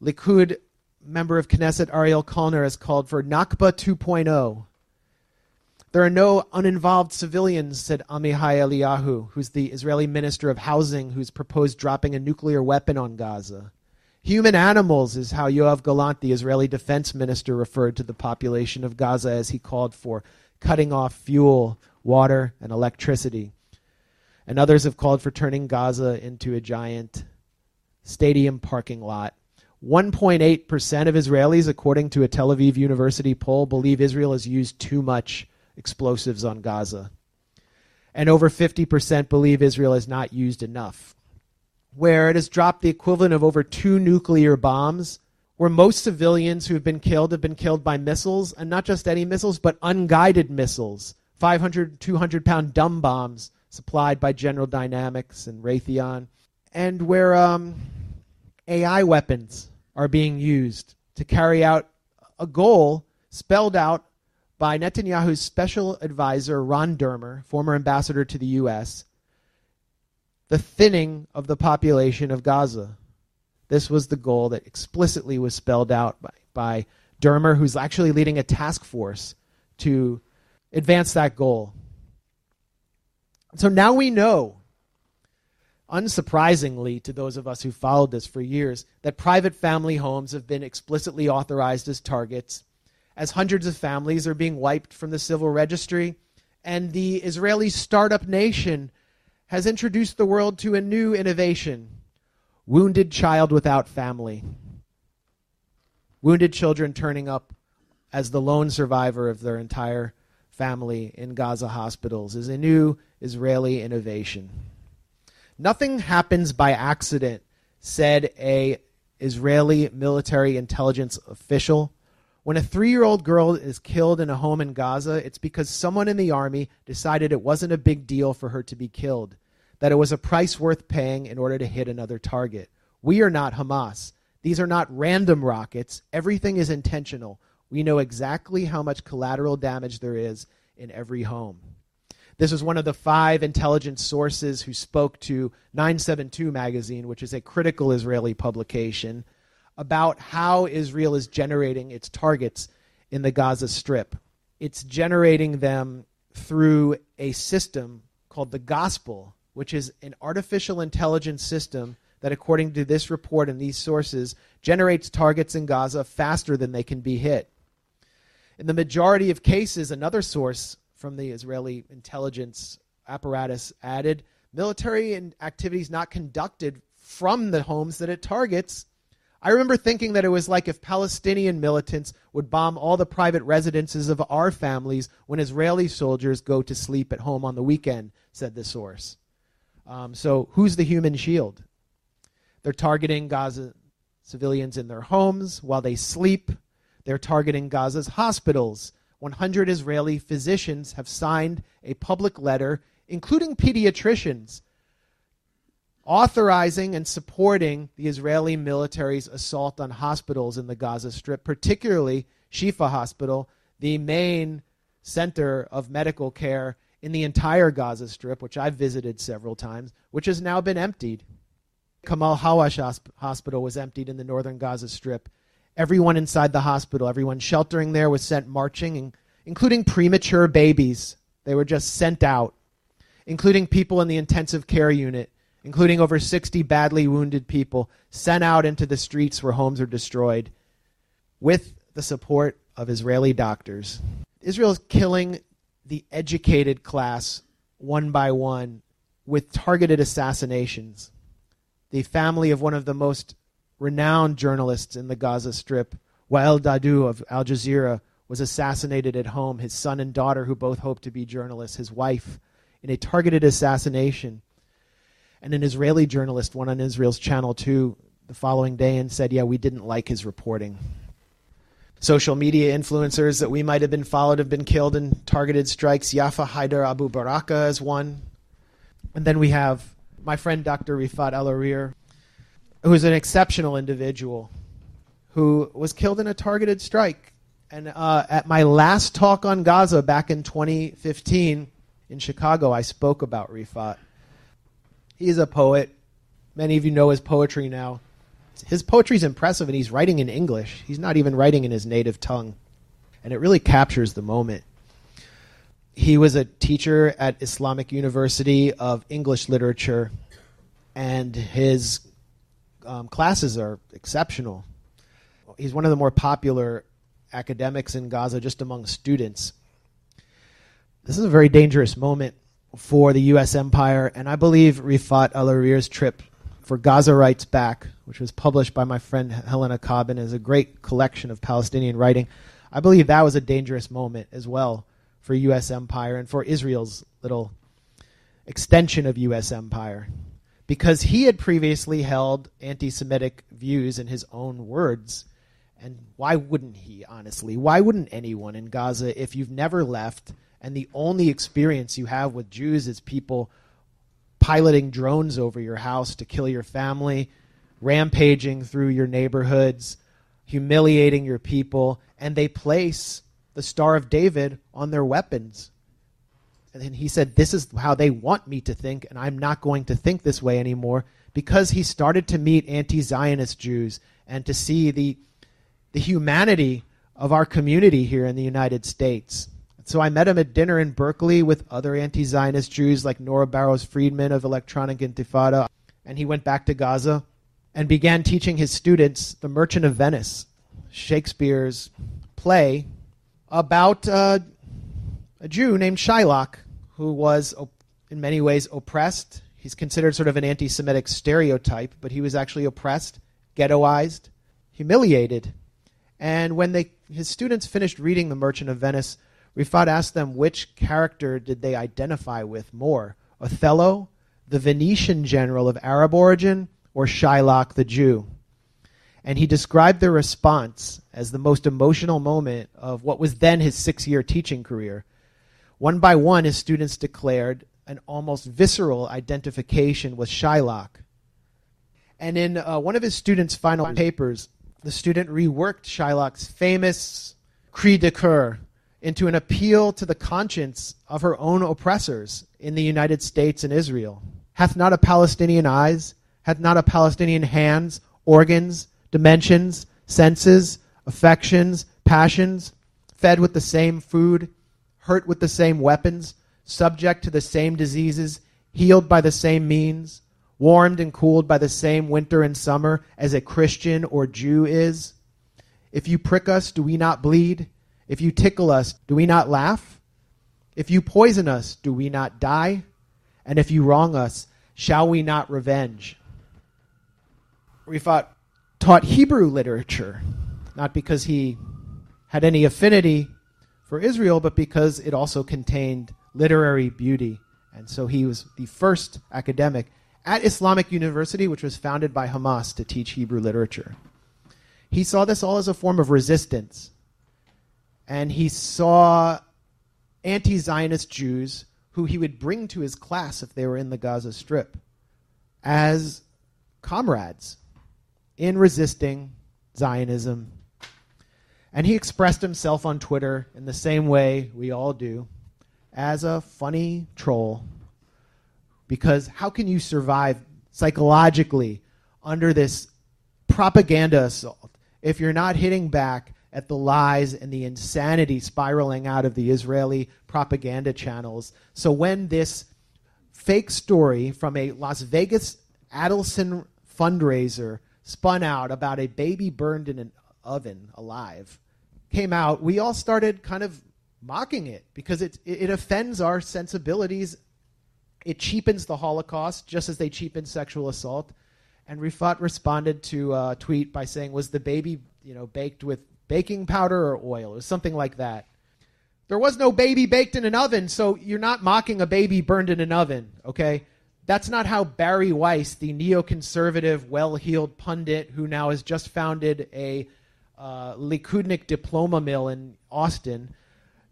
Likud member of Knesset Ariel Kallner has called for Nakba 2.0. There are no uninvolved civilians, said Amihai Eliyahu, who's the Israeli minister of housing, who's proposed dropping a nuclear weapon on Gaza. Human animals is how Yoav Gallant, the Israeli defense minister, referred to the population of Gaza as he called for cutting off fuel, water, and electricity. And others have called for turning Gaza into a giant stadium parking lot. 1.8% of Israelis, according to a Tel Aviv University poll, believe Israel has used too much explosives on Gaza. And over 50% believe Israel has not used enough. Where it has dropped the equivalent of over two nuclear bombs where most civilians who have been killed have been killed by missiles, and not just any missiles, but unguided missiles, 500, 200 pound dumb bombs supplied by General Dynamics and Raytheon, and where um, AI weapons are being used to carry out a goal spelled out by Netanyahu's special advisor, Ron Dermer, former ambassador to the U.S., the thinning of the population of Gaza. This was the goal that explicitly was spelled out by, by Dermer, who's actually leading a task force to advance that goal. So now we know, unsurprisingly to those of us who followed this for years, that private family homes have been explicitly authorized as targets, as hundreds of families are being wiped from the civil registry, and the Israeli startup nation has introduced the world to a new innovation wounded child without family, wounded children turning up as the lone survivor of their entire family in Gaza hospitals is a new Israeli innovation. Nothing happens by accident, said a Israeli military intelligence official. When a three year old girl is killed in a home in Gaza, it's because someone in the army decided it wasn't a big deal for her to be killed that it was a price worth paying in order to hit another target. We are not Hamas. These are not random rockets. Everything is intentional. We know exactly how much collateral damage there is in every home. This was one of the five intelligence sources who spoke to 972 magazine, which is a critical Israeli publication, about how Israel is generating its targets in the Gaza Strip. It's generating them through a system called the gospel, which is an artificial intelligence system that, according to this report and these sources, generates targets in Gaza faster than they can be hit. In the majority of cases, another source from the Israeli intelligence apparatus added military activities not conducted from the homes that it targets. I remember thinking that it was like if Palestinian militants would bomb all the private residences of our families when Israeli soldiers go to sleep at home on the weekend, said the source. Um, so, who's the human shield? They're targeting Gaza civilians in their homes while they sleep. They're targeting Gaza's hospitals. 100 Israeli physicians have signed a public letter, including pediatricians, authorizing and supporting the Israeli military's assault on hospitals in the Gaza Strip, particularly Shifa Hospital, the main center of medical care in the entire Gaza Strip, which I've visited several times, which has now been emptied. Kamal Hawash Hospital was emptied in the northern Gaza Strip. Everyone inside the hospital, everyone sheltering there was sent marching, including premature babies. They were just sent out, including people in the intensive care unit, including over 60 badly wounded people, sent out into the streets where homes are destroyed with the support of Israeli doctors. Israel is killing the educated class one by one with targeted assassinations. The family of one of the most renowned journalists in the Gaza Strip, Wael Dahdouh of Al Jazeera, was assassinated at home. His son and daughter, who both hoped to be journalists, his wife, in a targeted assassination. And an Israeli journalist went on Israel's Channel 2 the following day and said, Yeah, we didn't like his reporting. Social media influencers that we might have been followed have been killed in targeted strikes. Yafa Haider Abu Baraka is one. And then we have my friend Dr. Rifat El-Arir, who is an exceptional individual who was killed in a targeted strike. And uh, at my last talk on Gaza back in 2015 in Chicago, I spoke about Rifat. He's a poet. Many of you know his poetry now. His poetry is impressive, and he's writing in English. He's not even writing in his native tongue. And it really captures the moment. He was a teacher at Islamic University of English Literature, and his um, classes are exceptional. He's one of the more popular academics in Gaza just among students. This is a very dangerous moment for the U.S. empire, and I believe Rifat El-Arir's trip for Gaza Writes Back, which was published by my friend Helena Cobban, is a great collection of Palestinian writing. I believe that was a dangerous moment as well for U.S. empire and for Israel's little extension of U.S. empire. Because he had previously held anti Semitic views in his own words. And why wouldn't he, honestly? Why wouldn't anyone in Gaza, if you've never left and the only experience you have with Jews is people piloting drones over your house to kill your family, rampaging through your neighborhoods, humiliating your people, and they place the Star of David on their weapons. And he said, This is how they want me to think, and I'm not going to think this way anymore because he started to meet anti Zionist Jews and to see the, the humanity of our community here in the United States. So I met him at dinner in Berkeley with other anti Zionist Jews like Nora Barrows Friedman of Electronic Intifada. And he went back to Gaza and began teaching his students The Merchant of Venice, Shakespeare's play about uh, a Jew named Shylock who was, in many ways, oppressed. He's considered sort of an anti Semitic stereotype, but he was actually oppressed, ghettoized, humiliated. And when they, his students finished reading The Merchant of Venice, Rifat asked them which character did they identify with more Othello, the Venetian general of Arab origin, or Shylock the Jew? And he described their response as the most emotional moment of what was then his six year teaching career. One by one, his students declared an almost visceral identification with Shylock. And in uh, one of his students' final papers, the student reworked Shylock's famous cri de coeur, into an appeal to the conscience of her own oppressors in the United States and Israel. Hath not a Palestinian eyes? Hath not a Palestinian hands, organs, dimensions, senses, affections, passions, fed with the same food, hurt with the same weapons, subject to the same diseases, healed by the same means, warmed and cooled by the same winter and summer as a Christian or Jew is? If you prick us, do we not bleed? If you tickle us, do we not laugh? If you poison us, do we not die? And if you wrong us, shall we not revenge? Rifat taught Hebrew literature, not because he had any affinity for Israel, but because it also contained literary beauty. And so he was the first academic at Islamic University, which was founded by Hamas to teach Hebrew literature. He saw this all as a form of resistance and he saw anti Zionist Jews who he would bring to his class if they were in the Gaza Strip as comrades in resisting Zionism. And he expressed himself on Twitter in the same way we all do as a funny troll. Because how can you survive psychologically under this propaganda assault if you're not hitting back at the lies and the insanity spiraling out of the Israeli propaganda channels? So when this fake story from a Las Vegas Adelson fundraiser spun out about a baby burned in an oven alive came out, we all started kind of mocking it because it, it offends our sensibilities. It cheapens the Holocaust just as they cheapen sexual assault. And Rifat responded to a tweet by saying, "Was the baby, you know, baked with baking powder or oil, or something like that?" There was no baby baked in an oven, so you're not mocking a baby burned in an oven, okay? That's not how Bari Weiss, the neoconservative, well-heeled pundit who now has just founded a uh, Likudnik diploma mill in Austin,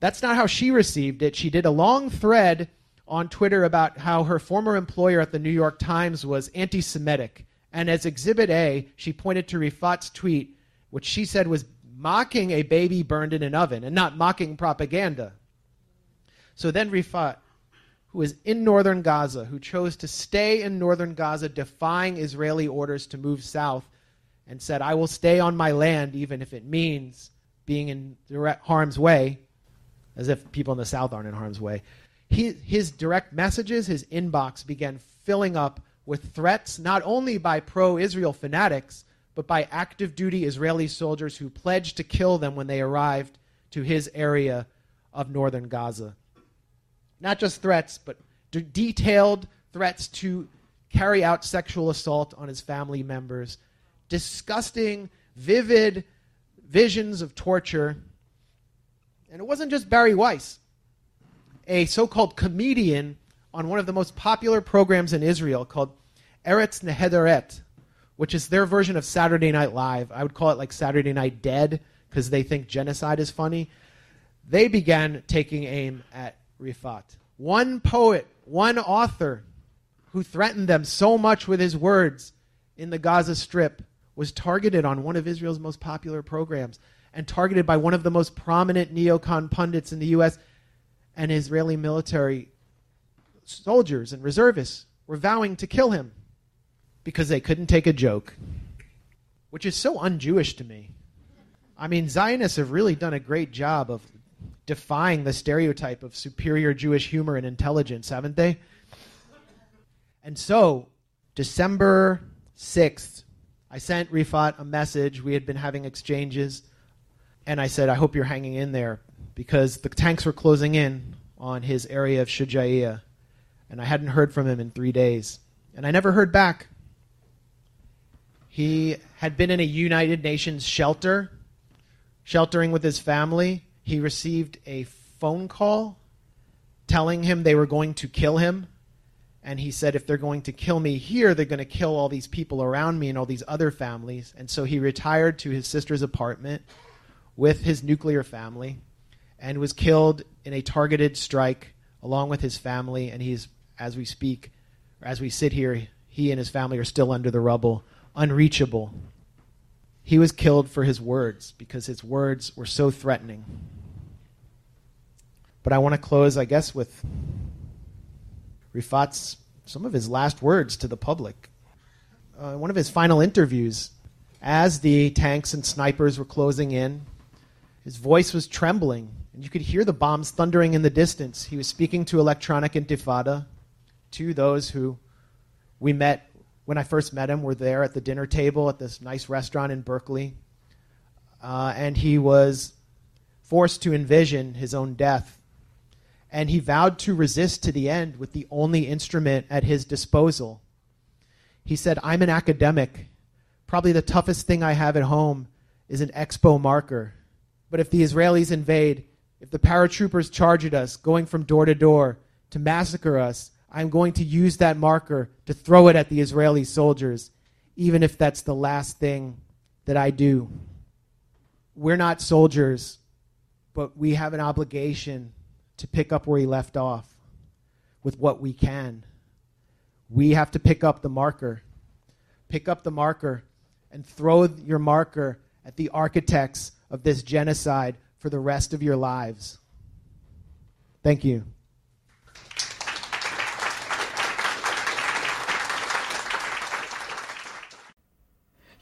that's not how she received it. She did a long thread on Twitter about how her former employer at the New York Times was anti-Semitic, and as Exhibit A, she pointed to Rifat's tweet, which she said was mocking a baby burned in an oven and not mocking propaganda. So then Rifat, who is in northern Gaza, who chose to stay in northern Gaza, defying Israeli orders to move south, and said, I will stay on my land even if it means being in direct harm's way, as if people in the south aren't in harm's way. He, his direct messages, his inbox began filling up with threats not only by pro Israel fanatics, but by active duty Israeli soldiers who pledged to kill them when they arrived to his area of northern Gaza. Not just threats, but d- detailed threats to carry out sexual assault on his family members, disgusting, vivid visions of torture. And it wasn't just Bari Weiss, a so called comedian on one of the most popular programs in Israel called Eretz Nehederet, which is their version of Saturday Night Live. I would call it like Saturday Night Dead because they think genocide is funny. They began taking aim at Rifat. One poet, one author who threatened them so much with his words in the Gaza Strip was targeted on one of Israel's most popular programs and targeted by one of the most prominent neocon pundits in the U.S. and Israeli military soldiers and reservists were vowing to kill him because they couldn't take a joke, which is so un Jewish to me. I mean, Zionists have really done a great job of defying the stereotype of superior Jewish humor and intelligence, haven't they? And so, December 6th, I sent Rifat a message. We had been having exchanges. And I said, I hope you're hanging in there because the tanks were closing in on his area of Shujaiya and I hadn't heard from him in three days. And I never heard back. He had been in a United Nations shelter, sheltering with his family. He received a phone call telling him they were going to kill him. And he said, if they're going to kill me here, they're going to kill all these people around me and all these other families. And so he retired to his sister's apartment with his nuclear family and was killed in a targeted strike along with his family. And he's as we speak, as we sit here, he and his family are still under the rubble, unreachable. He was killed for his words because his words were so threatening. But I want to close, I guess, with Rifat's some of his last words to the public. Uh, one of his final interviews, as the tanks and snipers were closing in, his voice was trembling, and you could hear the bombs thundering in the distance. He was speaking to Electronic Intifada, to those who we met when I first met him we were there at the dinner table at this nice restaurant in Berkeley. Uh, and he was forced to envision his own death. And he vowed to resist to the end with the only instrument at his disposal. He said, I'm an academic. Probably the toughest thing I have at home is an expo marker. But if the Israelis invade, if the paratroopers charge at us, going from door to door to massacre us, I'm going to use that marker to throw it at the Israeli soldiers, even if that's the last thing that I do. We're not soldiers, but we have an obligation to pick up where he left off with what we can. we have to pick up the marker. Pick up the marker and throw your marker at the architects of this genocide for the rest of your lives. Thank you.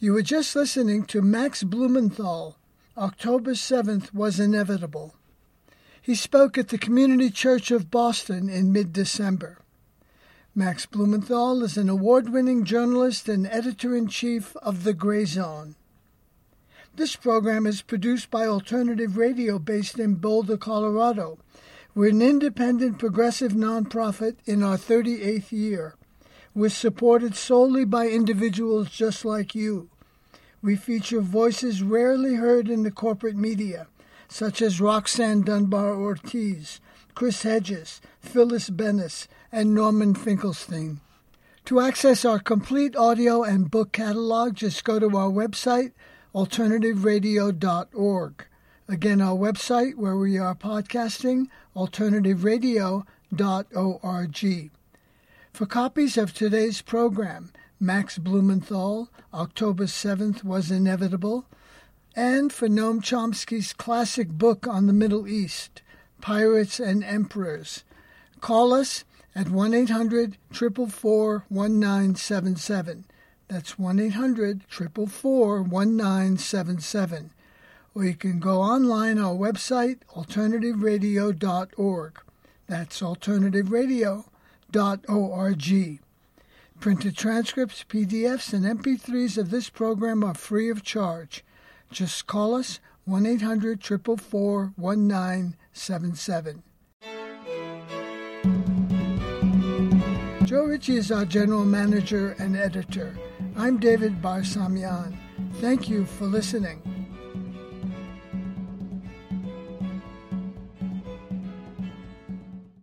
You were just listening to Max Blumenthal. October 7th was inevitable. He spoke at the Community Church of Boston in mid December. Max Blumenthal is an award winning journalist and editor in chief of The Gray Zone. This program is produced by Alternative Radio based in Boulder, Colorado. We're an independent progressive nonprofit in our 38th year. We're supported solely by individuals just like you. We feature voices rarely heard in the corporate media, such as Roxanne Dunbar Ortiz, Chris Hedges, Phyllis Bennis, and Norman Finkelstein. To access our complete audio and book catalog, just go to our website, alternativeradio.org. Again, our website where we are podcasting, alternativeradio.org. For copies of today's program, Max Blumenthal, October 7th Was Inevitable, and for Noam Chomsky's classic book on the Middle East, Pirates and Emperors, call us at 1 800 444 1977. That's 1 800 444 1977. Or you can go online our website, alternativeradio.org. That's alternativeradio.org www.ccc.org. Printed transcripts, PDFs, and MP3s of this program are free of charge. Just call us 1 800 444 1977. Joe Ritchie is our general manager and editor. I'm David Barsamian. Thank you for listening.